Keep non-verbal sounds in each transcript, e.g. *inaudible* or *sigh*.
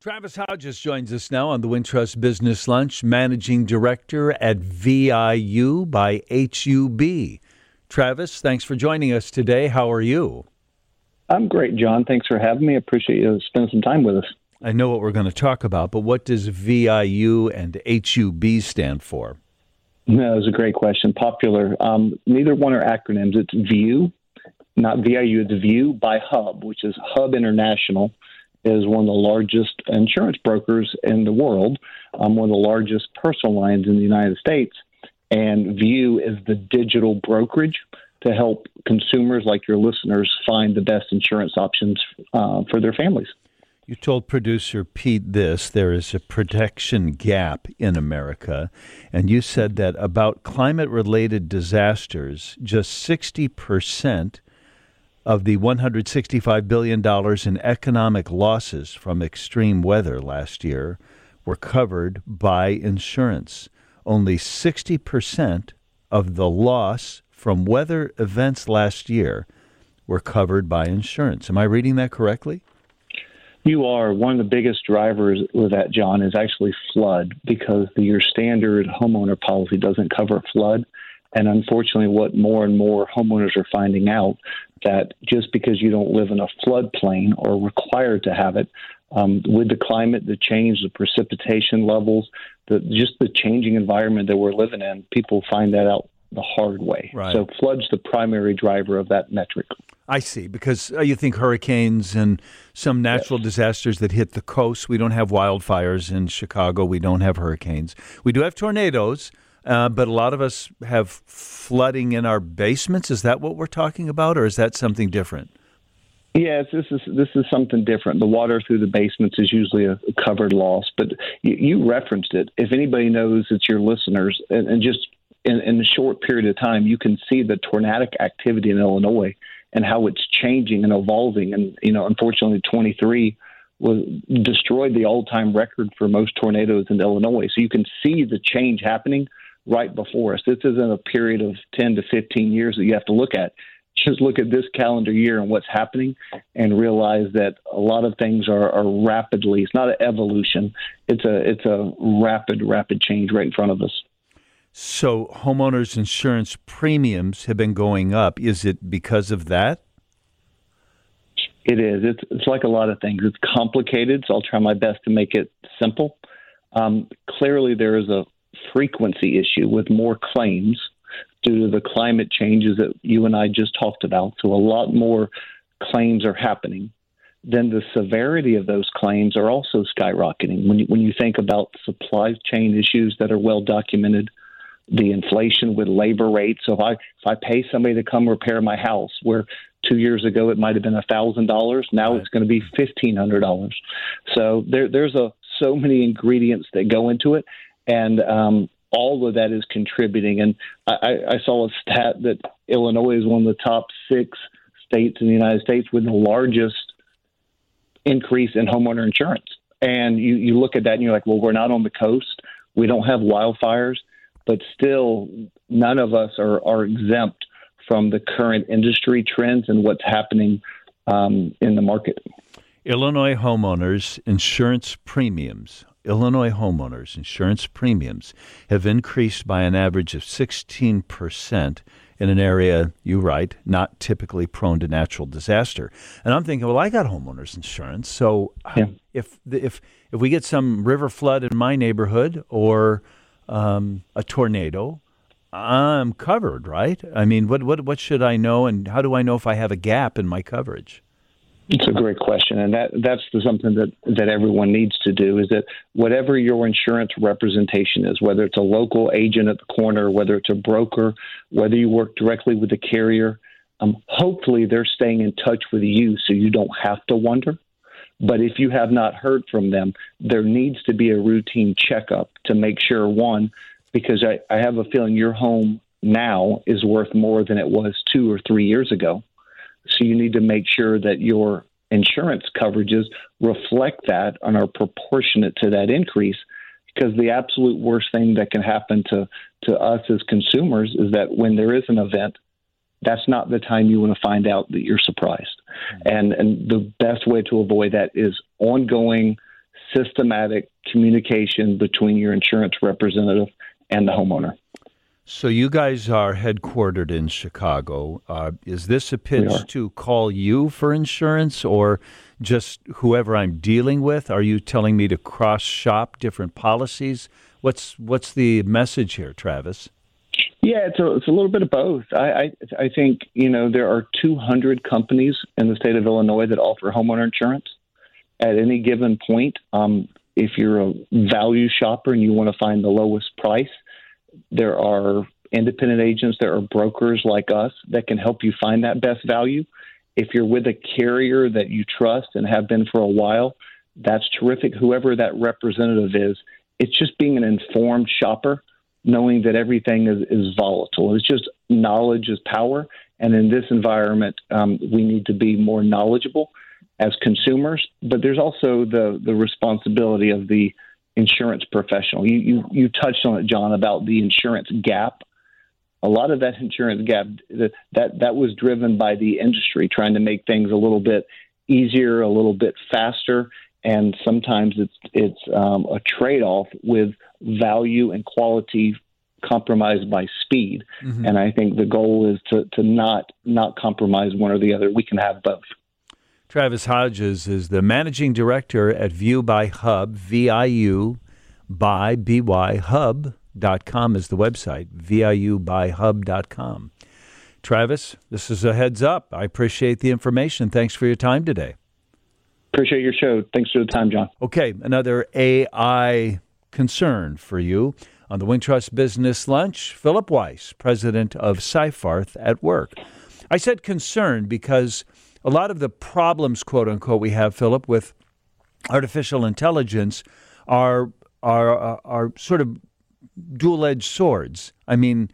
Travis Hodges joins us now on the Wintrust Business Lunch, Managing Director at VIU by HUB. Travis, thanks for joining us today. How are you? I'm great, John. Thanks for having me. I appreciate you spending some time with us. I know what we're going to talk about, but what does VIU and HUB stand for? No, it's a great question. Popular. Um, neither one are acronyms. It's VIU, not VIU. It's VIU by Hub, which is Hub International is one of the largest insurance brokers in the world, um, one of the largest personal lines in the United States. And VIU is the digital brokerage to help consumers like your listeners find the best insurance options uh, for their families. You told producer Pete this there is a protection gap in America, and you said that about climate related disasters, just 60% of the $165 billion in economic losses from extreme weather last year were covered by insurance. Only 60% of the loss from weather events last year were covered by insurance. Am I reading that correctly? You are. One of the biggest drivers with that, John, is actually flood because your standard homeowner policy doesn't cover flood. And unfortunately, what more and more homeowners are finding out that just because you don't live in a floodplain or required to have it, um, with the climate, the change, the precipitation levels, the just the changing environment that we're living in, people find that out the hard way. Right. So flood's the primary driver of that metric. I see, because uh, you think hurricanes and some natural yes. disasters that hit the coast. We don't have wildfires in Chicago. We don't have hurricanes. We do have tornadoes. Uh, but a lot of us have flooding in our basements. Is that what we're talking about, or is that something different? Yes, this is this is something different. The water through the basements is usually a covered loss, but you, you referenced it. If anybody knows, it's your listeners, and, and just in, in a short period of time, you can see the tornadic activity in Illinois and how it's changing and evolving. And you know, unfortunately, 23 was destroyed the all-time record for most tornadoes in Illinois. So you can see the change happening right before us. This isn't a period of 10 to 15 years that you have to look at. Just look at this calendar year and what's happening and realize that a lot of things are, are rapidly, it's not an evolution, it's a, it's a rapid, rapid change right in front of us. So, homeowners insurance premiums have been going up. Is it because of that? It is. It's, it's like a lot of things. It's complicated, so I'll try my best to make it simple. Um, clearly, there is a frequency issue with more claims due to the climate changes that you and I just talked about. So a lot more claims are happening. Then the severity of those claims are also skyrocketing. When you, when you think about supply chain issues that are well documented, the inflation with labor rates. So if I if I pay somebody to come repair my house, where two years ago it might have been a thousand dollars, now it's going to be fifteen hundred dollars. So there there's a so many ingredients that go into it, and um, all of that is contributing. And I, I saw a stat that Illinois is one of the top six states in the United States with the largest increase in homeowner insurance. And you, you look at that and you're like, well, we're not on the coast. We don't have wildfires, but still, none of us are, are exempt from the current industry trends and what's happening um, in the market. Illinois homeowners insurance premiums Illinois homeowners' insurance premiums have increased by an average of 16% in an area, you write, not typically prone to natural disaster. And I'm thinking, well, I got homeowners insurance, so yeah. if if if we get some river flood in my neighborhood or um, a tornado, I'm covered, right? I mean, what what what should I know, and how do I know if I have a gap in my coverage? It's a great question, and that that's the, something that that everyone needs to do. Is that whatever your insurance representation is, whether it's a local agent at the corner, whether it's a broker, whether you work directly with the carrier, um, hopefully they're staying in touch with you, so you don't have to wonder. But if you have not heard from them, there needs to be a routine checkup to make sure one, because I, I have a feeling your home now is worth more than it was two or three years ago so you need to make sure that your insurance coverages reflect that and are proportionate to that increase. Because the absolute worst thing that can happen to, to us as consumers is that when there is an event, that's not the time you want to find out that you're surprised. Mm-hmm. And and the best way to avoid that is ongoing systematic communication between your insurance representative and the homeowner. So you guys are headquartered in Chicago. Uh, is this a pitch to call you for insurance, or just whoever I'm dealing with? Are you telling me to cross shop different policies? What's what's the message here, Travis? Yeah, it's a, it's a little bit of both. I, I I think you know there are 200 companies in the state of Illinois that offer homeowner insurance. At any given point, um, if you're a value shopper and you want to find the lowest price, there are independent agents, there are brokers like us that can help you find that best value. If you're with a carrier that you trust and have been for a while, that's terrific. Whoever that representative is, it's just being an informed shopper, knowing that everything is, is volatile. It's just knowledge is power. And in this environment, um, we need to be more knowledgeable as consumers, but there's also the, the responsibility of the insurance professional. You, you, you touched on it, John, about the insurance gap. A lot of that insurance gap that that that was driven by the industry trying to make things a little bit easier, a little bit faster, and sometimes it's it's um, a trade off with value and quality compromised by speed. Mm-hmm. And I think the goal is to to not not compromise one or the other. We can have both. Travis Hodges is the managing director at VIU by Hub, VIU by BY Hub.com is the website, VIU by Hub.com. Travis, this is a heads up. I appreciate the information. Thanks for your time today. Appreciate your show. Thanks for the time, John. Okay, another AI concern for you. On the Wintrust Business Lunch, Philip Weiss, president of Seyfarth at Work. I said concern because a lot of the problems, quote unquote, we have, Philip, with artificial intelligence are are are, uh, are sort of dual-edged swords. I mean,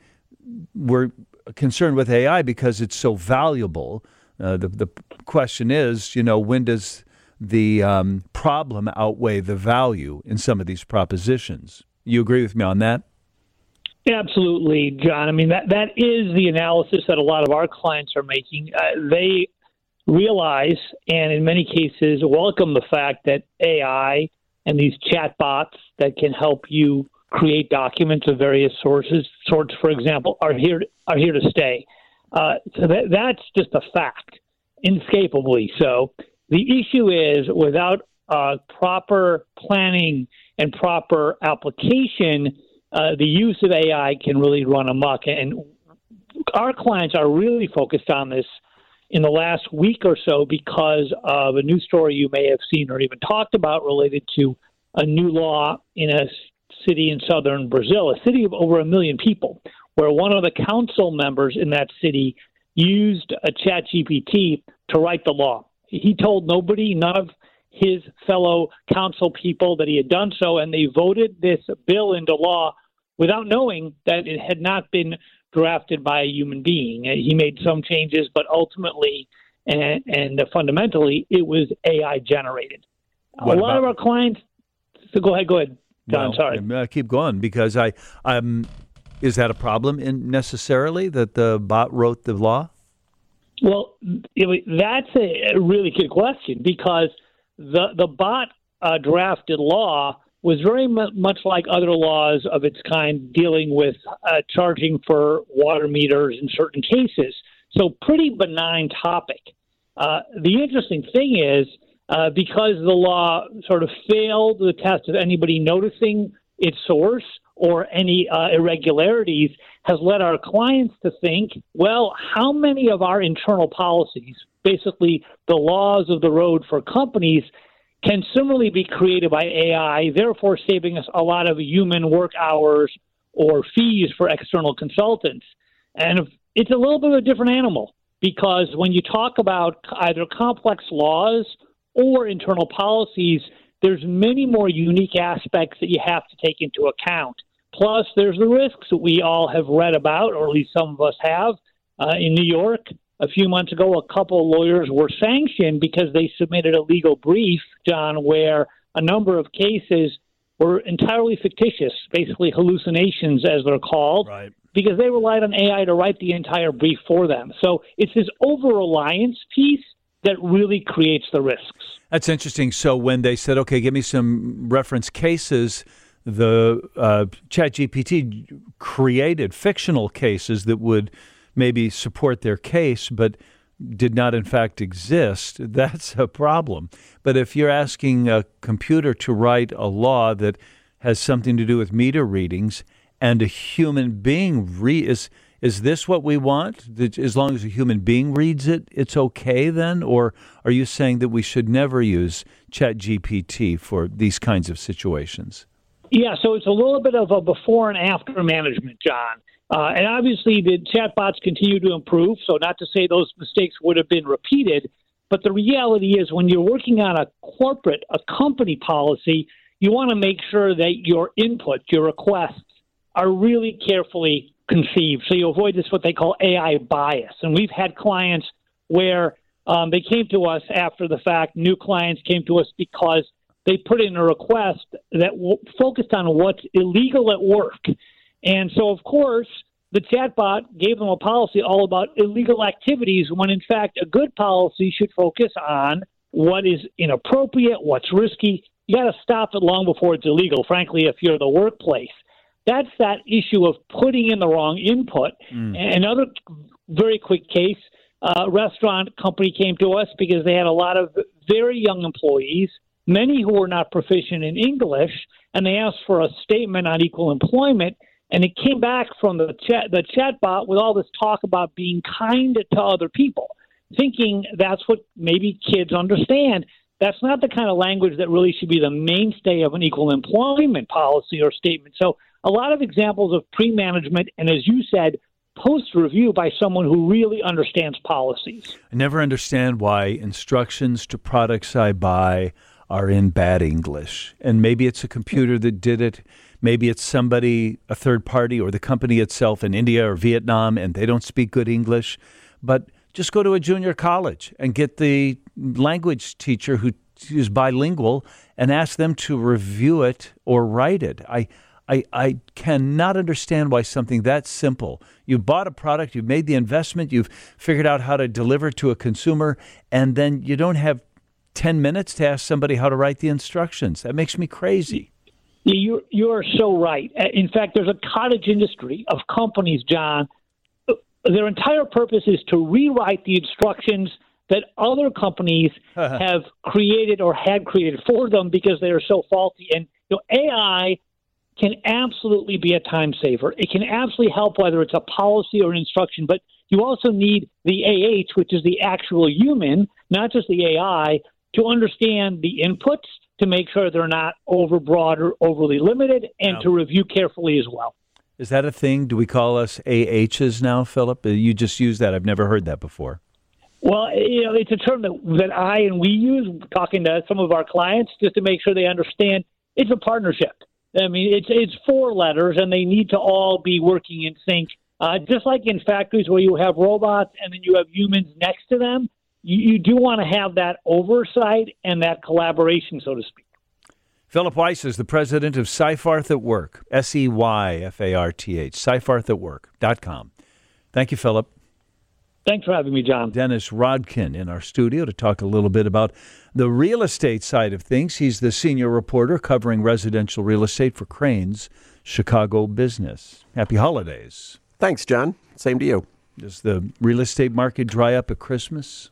we're concerned with AI because it's so valuable. Uh, the the question is, you know, when does the um, problem outweigh the value in some of these propositions? You agree with me on that? Absolutely, John. I mean that that is the analysis that a lot of our clients are making. Uh, they realize and in many cases welcome the fact that AI and these chatbots that can help you create documents of various sources, sorts, for example, are here are here to stay. Uh, so that, that's just a fact, inescapably so. The issue is without uh, proper planning and proper application, uh, the use of AI can really run amok. And our clients are really focused on this in the last week or so because of a new story you may have seen or even talked about related to a new law in a city in southern Brazil, a city of over a million people, where one of the council members in that city used a chat GPT to write the law. He told nobody, none of his fellow council people that he had done so, and they voted this bill into law without knowing that it had not been drafted by a human being. Uh, he made some changes, but ultimately and, and fundamentally, it was AI generated. What a lot about, of our clients. So go ahead, go ahead, John. Well, sorry. Uh, keep going because I, um, is that a problem in necessarily that the bot wrote the law? Well, it, that's a really good question because the the bot uh, drafted law was very much like other laws of its kind dealing with uh, charging for water meters in certain cases. So, pretty benign topic. Uh, the interesting thing is, uh, because the law sort of failed the test of anybody noticing its source or any uh, irregularities, has led our clients to think, well, how many of our internal policies, basically the laws of the road for companies, can similarly be created by AI, therefore saving us a lot of human work hours or fees for external consultants. And it's a little bit of a different animal because when you talk about either complex laws or internal policies, there's many more unique aspects that you have to take into account. Plus, there's the risks that we all have read about, or at least some of us have. Uh, in New York, a few months ago, a couple of lawyers were sanctioned because they submitted a legal brief, John, where a number of cases were entirely fictitious, basically hallucinations, as they're called, right. because they relied on AI to write the entire brief for them. So it's this over reliance piece that really creates the risks. That's interesting. So when they said, "Okay, give me some reference cases," the uh, ChatGPT created fictional cases that would maybe support their case, but did not in fact exist. *laughs* That's a problem. But if you're asking a computer to write a law that has something to do with meter readings, and a human being re- is is this what we want? As long as a human being reads it, it's okay then? Or are you saying that we should never use ChatGPT for these kinds of situations? Yeah, so it's a little bit of a before and after management, John. Uh, and obviously, the chatbots continue to improve. So, not to say those mistakes would have been repeated, but the reality is when you're working on a corporate, a company policy, you want to make sure that your input, your requests, are really carefully conceived. So you avoid this what they call AI bias. And we've had clients where um, they came to us after the fact. New clients came to us because they put in a request that w- focused on what's illegal at work. And so, of course, the chatbot gave them a policy all about illegal activities when, in fact, a good policy should focus on what is inappropriate, what's risky. You got to stop it long before it's illegal, frankly, if you're the workplace. That's that issue of putting in the wrong input. Mm. Another very quick case uh, restaurant company came to us because they had a lot of very young employees, many who were not proficient in English, and they asked for a statement on equal employment. And it came back from the chat the chatbot with all this talk about being kind to other people, thinking that's what maybe kids understand. That's not the kind of language that really should be the mainstay of an equal employment policy or statement. So a lot of examples of pre-management and as you said, post review by someone who really understands policies. I never understand why instructions to products I buy are in bad English. And maybe it's a computer that did it Maybe it's somebody, a third party, or the company itself in India or Vietnam, and they don't speak good English. But just go to a junior college and get the language teacher who is bilingual and ask them to review it or write it. I, I, I cannot understand why something that simple. You bought a product, you've made the investment, you've figured out how to deliver to a consumer, and then you don't have 10 minutes to ask somebody how to write the instructions. That makes me crazy. You you are so right. Uh, in fact, there's a cottage industry of companies, John. Their entire purpose is to rewrite the instructions that other companies have created or had created for them because they are so faulty. And you know, AI can absolutely be a time saver. It can absolutely help whether it's a policy or an instruction, but you also need the AH, which is the actual human, not just the AI, to understand the inputs to make sure they're not overbroad or overly limited, and no. to review carefully as well. Is that a thing? Do we call us AHs now, Philip? Uh, you just used that. I've never heard that before. Well, you know, it's a term that, that I and we use talking to some of our clients just to make sure they understand it's a partnership. I mean, it's it's four letters, and they need to all be working in sync. Uh, just like in factories where you have robots and then you have humans next to them, you, you do want to have that oversight and that collaboration, so to speak. Philip Weiss is the president of Seyfarth at Work, S E Y F A R T H, seyfarthatwork.com. Thank you, Philip. Thanks for having me, John. Dennis Rodkin in our studio to talk a little bit about the real estate side of things. He's the senior reporter covering residential real estate for Crain's Chicago Business. Happy holidays. Thanks, John. Same to you. Does the real estate market dry up at Christmas?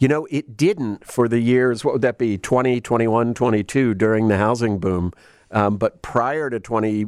You know, it didn't for the years, what would that be, 20, 21, 22 during the housing boom. Um, but prior to 20,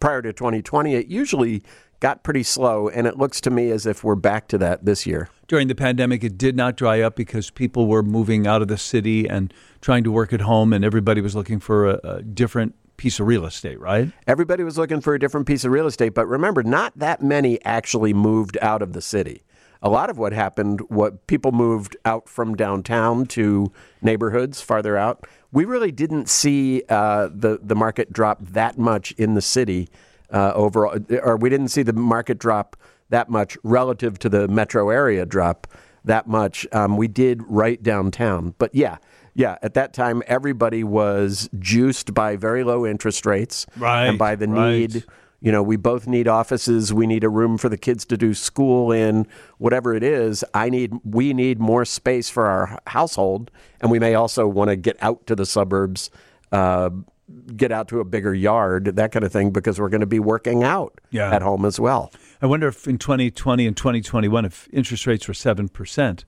prior to 2020, it usually got pretty slow, and it looks to me as if we're back to that this year. During the pandemic, it did not dry up because people were moving out of the city and trying to work at home, and everybody was looking for a, a different piece of real estate, right? Everybody was looking for a different piece of real estate, but remember, not that many actually moved out of the city a lot of what happened, what people moved out from downtown to neighborhoods farther out. We really didn't see uh, the the market drop that much in the city uh, overall, or we didn't see the market drop that much relative to the metro area drop that much. Um, we did right downtown, but yeah. Yeah, at that time, everybody was juiced by very low interest rates right, and by the right. need You know, we both need offices. We need a room for the kids to do school in, whatever it is. I need, we need more space for our household, and we may also want to get out to the suburbs, uh, get out to a bigger yard, that kind of thing, because we're going to be working out Yeah. at home as well. I wonder if in 2020 and 2021, if interest rates were 7%,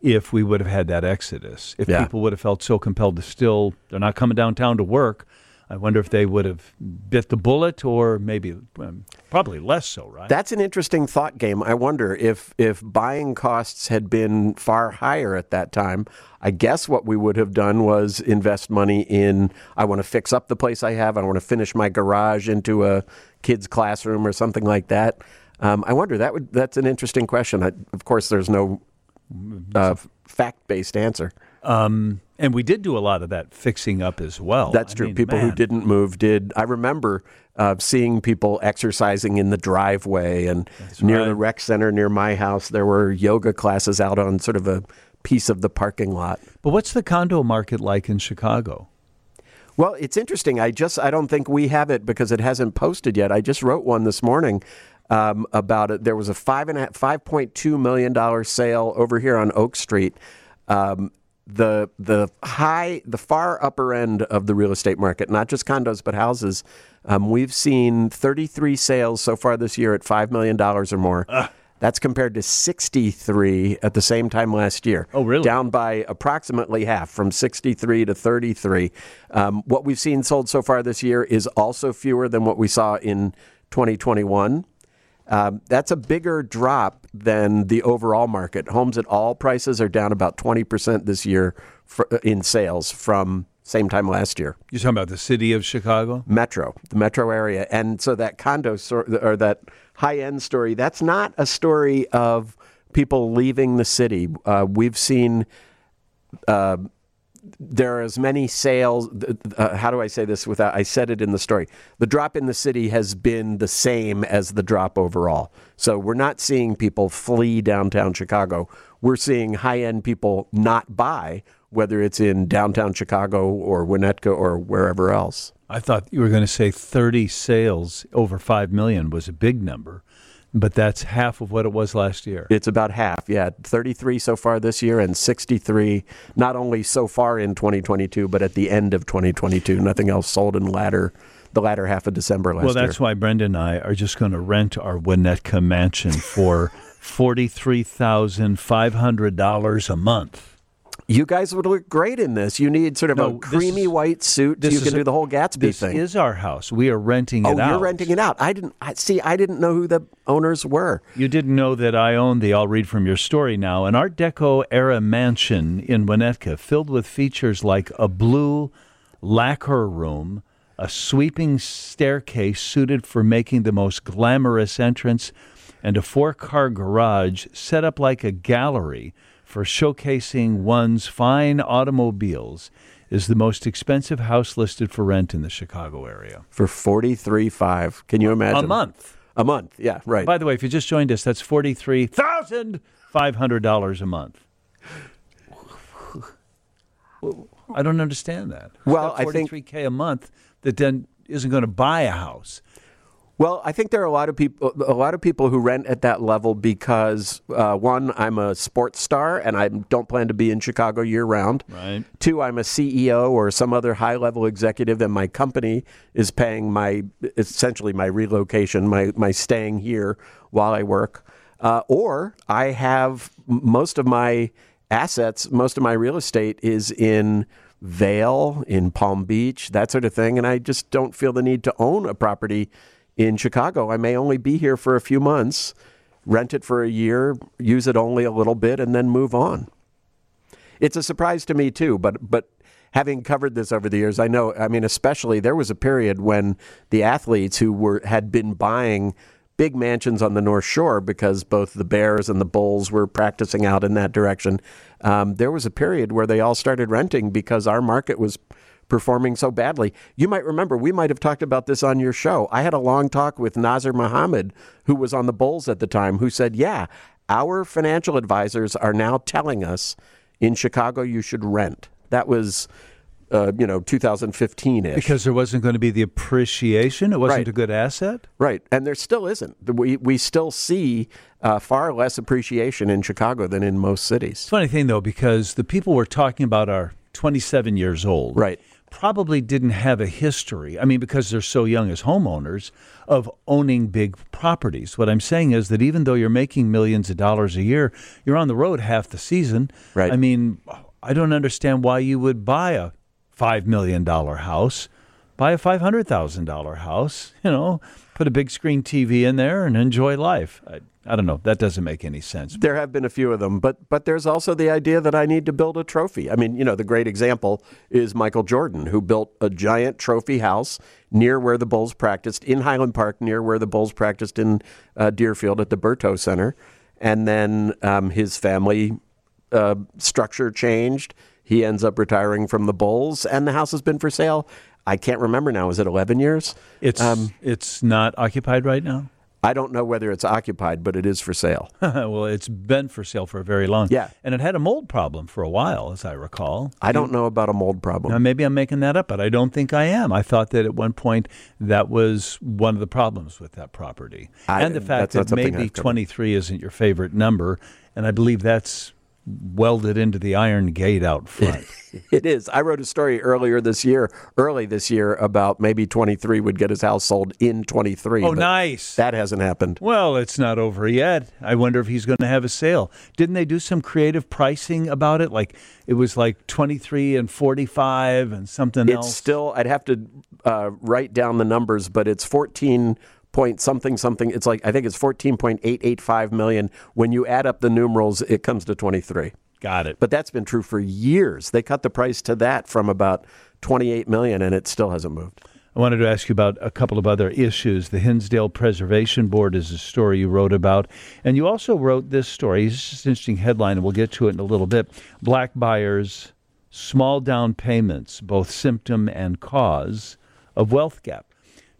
if we would have had that exodus, if Yeah. people would have felt so compelled to still, they're not coming downtown to work. I wonder if they would have bit the bullet or maybe, um, probably less so, right? That's an interesting thought game. I wonder if if buying costs had been far higher at that time. I guess what we would have done was invest money in. I want to fix up the place I have. I want to finish my garage into a kid's classroom or something like that. Um, I wonder that would. That's an interesting question. I, of course, there's no uh, fact based answer. Um, and we did do a lot of that fixing up as well. That's I true. mean, people who didn't move did. I remember uh, seeing people exercising in the driveway and near right. the rec center near my house. There were yoga classes out on sort of a piece of the parking lot. But what's the condo market like in Chicago? Well, it's interesting. I just I don't think we have it because it hasn't posted yet. I just wrote one this morning um, about it. There was a five and five point two million dollar sale over here on Oak Street. Um, the the high the far upper end of the real estate market, not just condos but houses. Um, we've seen 33 sales so far this year at five million dollars or more. That's compared to 63 at the same time last year. Oh, really? Down by approximately half, from 63 to 33. Um, what we've seen sold so far this year is also fewer than what we saw in 2021. Um, that's a bigger drop than the overall market. Homes at all prices are down about 20% this year for, in sales from same time last year. You're talking about the city of Chicago? Metro, the metro area. And so that condo sor- or that high end story, that's not a story of people leaving the city. Uh, we've seen uh, there are as many sales. Uh, how do I say this without? I said it in the story. The drop in the city has been the same as the drop overall. So we're not seeing people flee downtown Chicago. We're seeing high end people not buy, whether it's in downtown Chicago or Winnetka or wherever else. I thought you were going to say 30 sales over 5 million was a big number, but that's half of what it was last year. It's about half, yeah. 33 so far this year and 63 not only so far in 2022, but at the end of 2022. Nothing else sold in latter the latter half of December last year. well, that's year. why Brenda and I are just going to rent our Winnetka mansion for *laughs* $43,500 a month. You guys would look great in this. You need sort of No, a creamy is- white suit. so this you can a- do the whole Gatsby This thing. This is our house. We are renting oh, it out. you're renting it out. I didn't I, see. I didn't know who the owners were. You didn't know that I own the I'll read from your story now, an Art Deco era mansion in Winnetka filled with features like a blue lacquer room, a sweeping staircase suited for making the most glamorous entrance, and a four car garage set up like a gallery for showcasing one's fine automobiles. Is the most expensive house listed for rent in the Chicago area. For forty three five. Can you imagine? A month. A month. Yeah, right. By the way, if you just joined us, that's forty-three thousand five hundred dollars a month. I don't understand that. Who's Well, I think- forty-three k a month that then isn't going to buy a house. Well, I think there are a lot of people, a lot of people who rent at that level because uh, one, I'm a sports star and I don't plan to be in Chicago year round. Right. Two, I'm a CEO or some other high level executive, and my company is paying my essentially my relocation, my my staying here while I work. Uh, or I have most of my assets, most of my real estate is in Vail, in Palm Beach, that sort of thing, and I just don't feel the need to own a property in Chicago. I may only be here for a few months, rent it for a year, use it only a little bit, and then move on. It's a surprise to me too, but but having covered this over the years, I know. I mean, especially there was a period when the athletes who were had been buying big mansions on the North Shore because both the Bears and the Bulls were practicing out in that direction. Um, there was a period where they all started renting because our market was performing so badly. You might remember we might have talked about this on your show. I had a long talk with Nazr Mohammed, who was on the Bulls at the time, who said, "Yeah, our financial advisors are now telling us in Chicago you should rent." That was uh, you know 2015 ish. Because there wasn't going to be the appreciation. It wasn't Right. a good asset. Right, and there still isn't. We we still see uh, far less appreciation in Chicago than in most cities. Funny thing though, because the people we're talking about are 27 years old. Right. Probably didn't have a history. I mean, because they're so young as homeowners of owning big properties. What I'm saying is that even though you're making millions of dollars a year, you're on the road half the season. Right. I mean, I don't understand why you would buy a five million dollar house, buy a five hundred thousand dollar house. You know, put a big screen TV in there and enjoy life. I, I don't know. That doesn't make any sense. There have been a few of them, but but there's also the idea that I need to build a trophy. I mean, you know, the great example is Michael Jordan, who built a giant trophy house near where the Bulls practiced in Highland Park, near where the Bulls practiced in uh, Deerfield at the Berto Center, and then um, his family uh, structure changed. He ends up retiring from the Bulls, and the house has been for sale. I can't remember now. Is it 11 years? It's it's not occupied right now. I don't know whether it's occupied, but it is for sale. *laughs* well, it's been for sale for a very long. Yeah. and it had a mold problem for a while, as I recall. I don't know about a mold problem. Now, maybe I'm making that up, but I don't think I am. I thought that at one point that was one of the problems with that property, I- and the fact that maybe 23 isn't your favorite number, and I believe that's welded into the iron gate out *laughs* front. It is. I wrote a story earlier this year, early this year, about maybe 23 would get his house sold in 23. oh, nice. That hasn't happened. Well, it's not over yet. I wonder if he's going to have a sale. Didn't they do some creative pricing about it? Like it was like 23 and 45 and something It's else. still, I'd have to uh, write down the numbers, but it's 14 point something something. It's like, I think it's 14.885 million. When you add up the numerals, it comes to 23. Got it. But that's been true for years. They cut the price to that from about 28 million, and it still hasn't moved. I wanted to ask you about a couple of other issues. The Hinsdale Preservation Board is a story you wrote about. And you also wrote this story. It's just an interesting headline, and we'll get to it in a little bit. Black buyers, small down payments, both symptom and cause of wealth gap.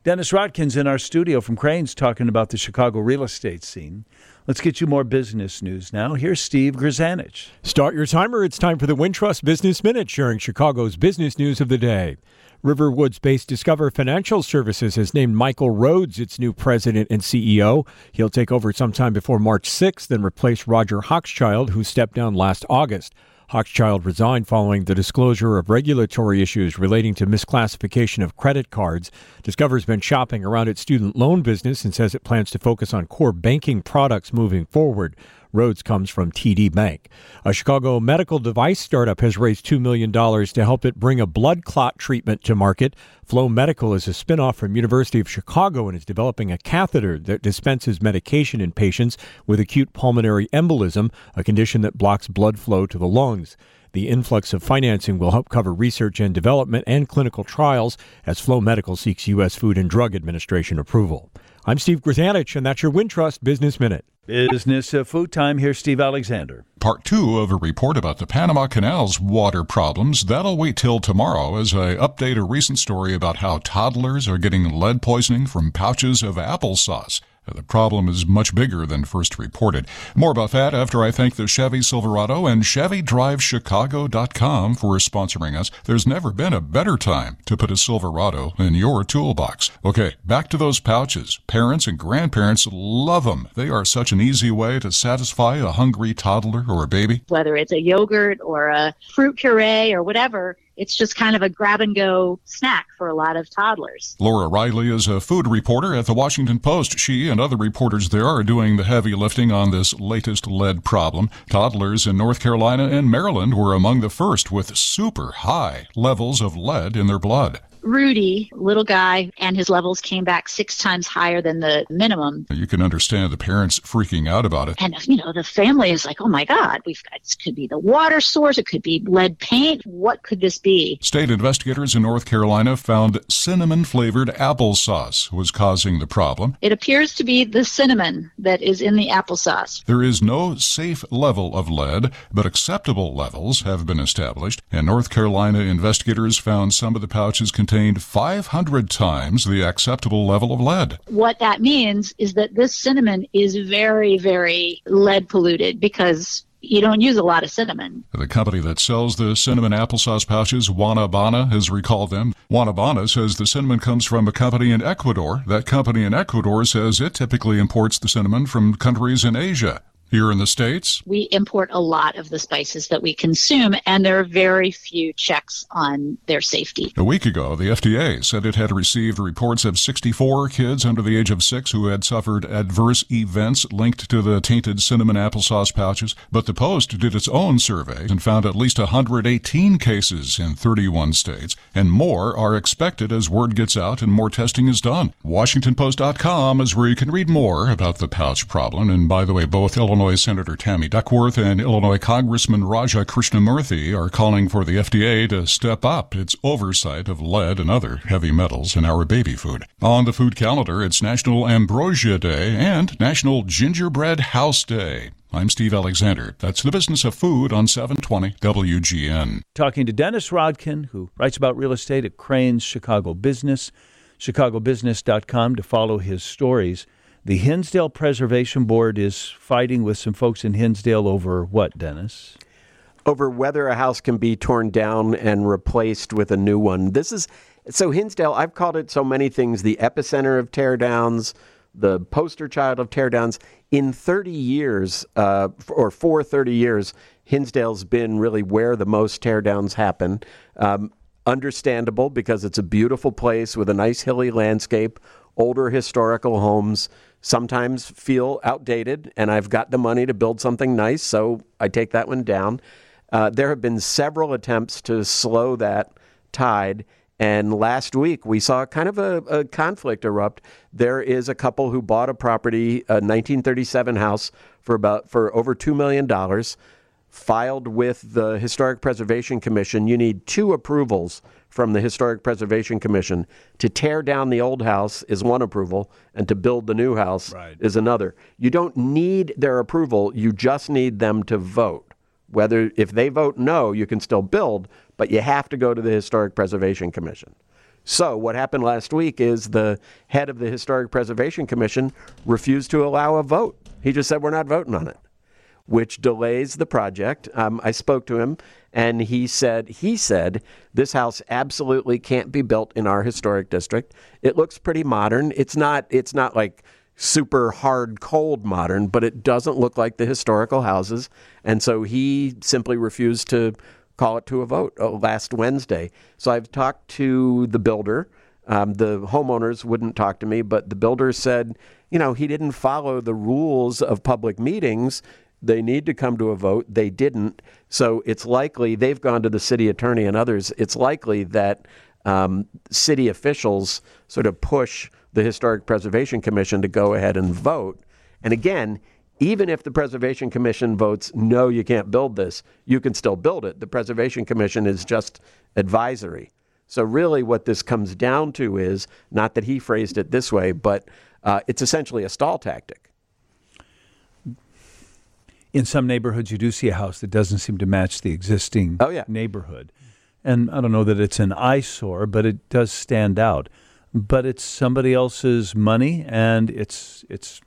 Dennis Rodkin's in our studio from Crain's talking about the Chicago real estate scene. Let's get you more business news now. Here's Steve Grzanich. Start your timer. It's time for the Wintrust Business Minute, sharing Chicago's business news of the day. Riverwoods based Discover Financial Services has named Michael Rhodes its new president and CEO. He'll take over sometime before March 6th and replace Roger Hochschild, who stepped down last August. Hochschild resigned following the disclosure of regulatory issues relating to misclassification of credit cards. Discover's been shopping around its student loan business and says it plans to focus on core banking products moving forward. Rhodes comes from TD Bank. A Chicago medical device startup has raised $2 million to help it bring a blood clot treatment to market. Flow Medical is a spinoff from University of Chicago and is developing a catheter that dispenses medication in patients with acute pulmonary embolism, a condition that blocks blood flow to the lungs. The influx of financing will help cover research and development and clinical trials as Flow Medical seeks U.S. Food and Drug Administration approval. I'm Steve Grzanich, and that's your Wintrust Business Minute. Business of food time. Here's Steve Alexander. Part two of a report about the Panama Canal's water problems. That'll wait till tomorrow as I update a recent story about how toddlers are getting lead poisoning from pouches of applesauce. The problem is much bigger than first reported. More about that after I thank the Chevy Silverado and ChevyDriveChicago.com for sponsoring us. There's never been a better time to put a Silverado in your toolbox. Okay, back to those pouches. Parents and grandparents love them. They are such an easy way to satisfy a hungry toddler or a baby. whether it's a yogurt or a fruit puree or whatever. It's just kind of a grab and go snack for a lot of toddlers. Laura Reiley is a food reporter at the Washington Post. She and other reporters there are doing the heavy lifting on this latest lead problem. Toddlers in North Carolina and Maryland were among the first with super high levels of lead in their blood. Rudy, little guy, and his levels came back six times higher than the minimum. You can understand the parents freaking out about it. And, you know, the family is like, oh my God, we've got, this could be the water source, it could be lead paint. What could this be? State investigators in North Carolina found cinnamon flavored applesauce was causing the problem. It appears to be the cinnamon that is in the applesauce. There is no safe level of lead, but acceptable levels have been established. and North Carolina, investigators found some of the pouches contained 500 times the acceptable level of lead. What that means is that this cinnamon is very, very lead polluted because you don't use a lot of cinnamon. The company that sells the cinnamon applesauce pouches, Wanabana, has recalled them. Wanabana says the cinnamon comes from a company in Ecuador. That company in Ecuador says it typically imports the cinnamon from countries in Asia. Here in the States, we import a lot of the spices that we consume, and there are very few checks on their safety. A week ago, the FDA said it had received reports of 64 kids under the age of six who had suffered adverse events linked to the tainted cinnamon applesauce pouches. But the Post did its own survey and found at least 118 cases in 31 states, and more are expected as word gets out and more testing is done. WashingtonPost.com is where you can read more about the pouch problem. And by the way, both Illinois Illinois Senator Tammy Duckworth and Illinois Congressman Raja Krishnamoorthi are calling for the FDA to step up its oversight of lead and other heavy metals in our baby food. On the food calendar, it's National Ambrosia Day and National Gingerbread House Day. I'm Steve Alexander. That's the business of food on 720 WGN. Talking to Dennis Rodkin, who writes about real estate at Crain's Chicago Business, chicagobusiness.com to follow his stories. The Hinsdale Preservation Board is fighting with some folks in Hinsdale over what, Dennis? Over whether a house can be torn down and replaced with a new one. This is so Hinsdale, I've called it so many things the epicenter of teardowns, the poster child of teardowns. In 30 years, uh, or for 30 years, Hinsdale's been really where the most teardowns happen. Um, understandable because it's a beautiful place with a nice hilly landscape, older historical homes sometimes feel outdated, and I've got the money to build something nice, so I take that one down. Uh, there have been several attempts to slow that tide. And last week, we saw kind of a, a, conflict erupt. There is a couple who bought a property, a 1937 house, for about for over two million dollars, filed with the Historic Preservation Commission. You need two approvals from the Historic Preservation Commission. To tear down the old house is one approval, and to build the new house right. is another. You don't need their approval, you just need them to vote. Whether if they vote no, you can still build, but you have to go to the Historic Preservation Commission. So, what happened last week is the head of the Historic Preservation Commission refused to allow a vote. He just said, We're not voting on it which delays the project. Um, I spoke to him, and he said he said this house absolutely can't be built in our historic district. It looks pretty modern. It's not. It's not like super hard cold modern, but it doesn't look like the historical houses, and so he simply refused to call it to a vote uh, last Wednesday. So I've talked to the builder. Um, the homeowners wouldn't talk to me, but the builder said, you know, he didn't follow the rules of public meetings they need to come to a vote. They didn't. So it's likely they've gone to the city attorney and others. It's likely that um, city officials sort of push the Historic Preservation Commission to go ahead and vote. And again, even if the Preservation Commission votes no, you can't build this, you can still build it. The Preservation Commission is just advisory. So, really, what this comes down to is not that he phrased it this way, but uh, it's essentially a stall tactic in some neighborhoods you do see a house that doesn't seem to match the existing oh, yeah. neighborhood. And I don't know that it's an eyesore, but it does stand out. But it's somebody else's money and it's it's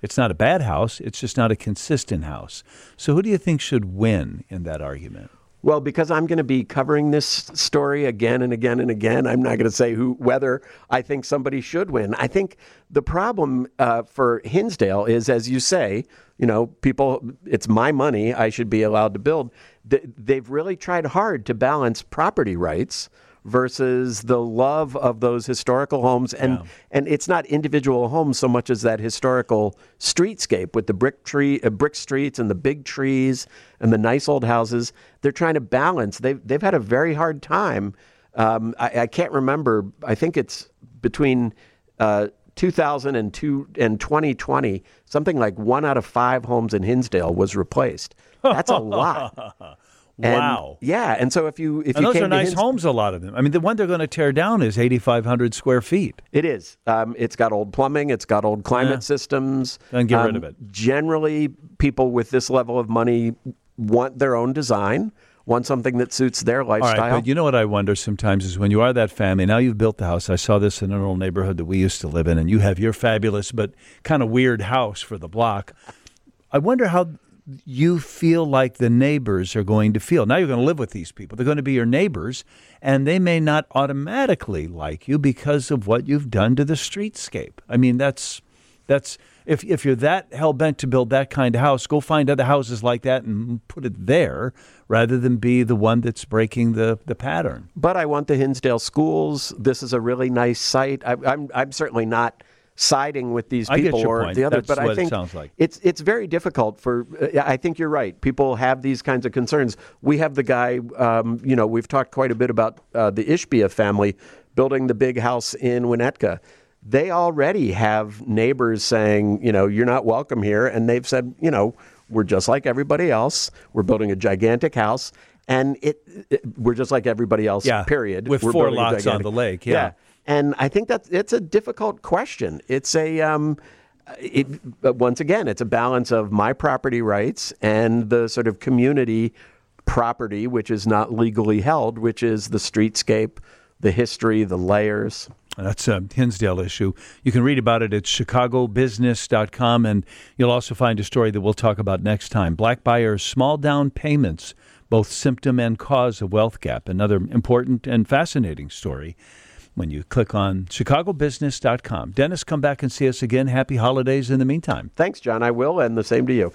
it's not a bad house, it's just not a consistent house. So who do you think should win in that argument? Well, because I'm going to be covering this story again and again and again, I'm not going to say who whether I think somebody should win. I think the problem uh, for Hinsdale is, as you say, you know, people, it's my money. I should be allowed to build. They've really tried hard to balance property rights versus the love of those historical homes and yeah. and it's not individual homes so much as that historical streetscape with the brick tree uh, brick streets and the big trees and the nice old houses they're trying to balance they've they've had a very hard time um, I, I, can't remember I think it's between uh, 2000 and, two, and 2020, something like one out of five homes in Hinsdale was replaced. That's a lot. *laughs* And, wow. Yeah, and so if you if and you those are nice homes, a lot of them. I mean, the one they're going to tear down is eighty five hundred square feet. It is. Um, it's got old plumbing. It's got old climate yeah. systems. And get um, rid of it. Generally, people with this level of money want their own design want something that suits their lifestyle. All right, but you know what I wonder sometimes is when you are that family, now you've built the house. I saw this in an old neighborhood that we used to live in, and you have your fabulous but kind of weird house for the block. I wonder how you feel like the neighbors are going to feel. Now you're going to live with these people. They're going to be your neighbors, and they may not automatically like you because of what you've done to the streetscape. I mean, that's that's if if you're that hell bent to build that kind of house, go find other houses like that and put it there rather than be the one that's breaking the, the pattern. But I want the Hinsdale schools. This is a really nice site. I, I'm I'm certainly not siding with these people or point. the other. That's but I think it like. it's it's very difficult for. Uh, I think you're right. People have these kinds of concerns. We have the guy. Um, you know, we've talked quite a bit about uh, the Ishbia family building the big house in Winnetka. They already have neighbors saying, you know, you're not welcome here, and they've said, you know, we're just like everybody else. We're building a gigantic house, and it, it we're just like everybody else. Yeah, period. With we're four lots on the lake. yeah. yeah. And I think that it's a difficult question. It's a, um, it, once again, it's a balance of my property rights and the sort of community property, which is not legally held, which is the streetscape, the history, the layers. That's a Hinsdale issue. You can read about it at chicagobusiness.com, and you'll also find a story that we'll talk about next time. Black buyers' small down payments, both symptom and cause of wealth gap. Another important and fascinating story when you click on chicagobusiness.com. Dennis, come back and see us again. Happy holidays in the meantime. Thanks, John. I will, and the same to you.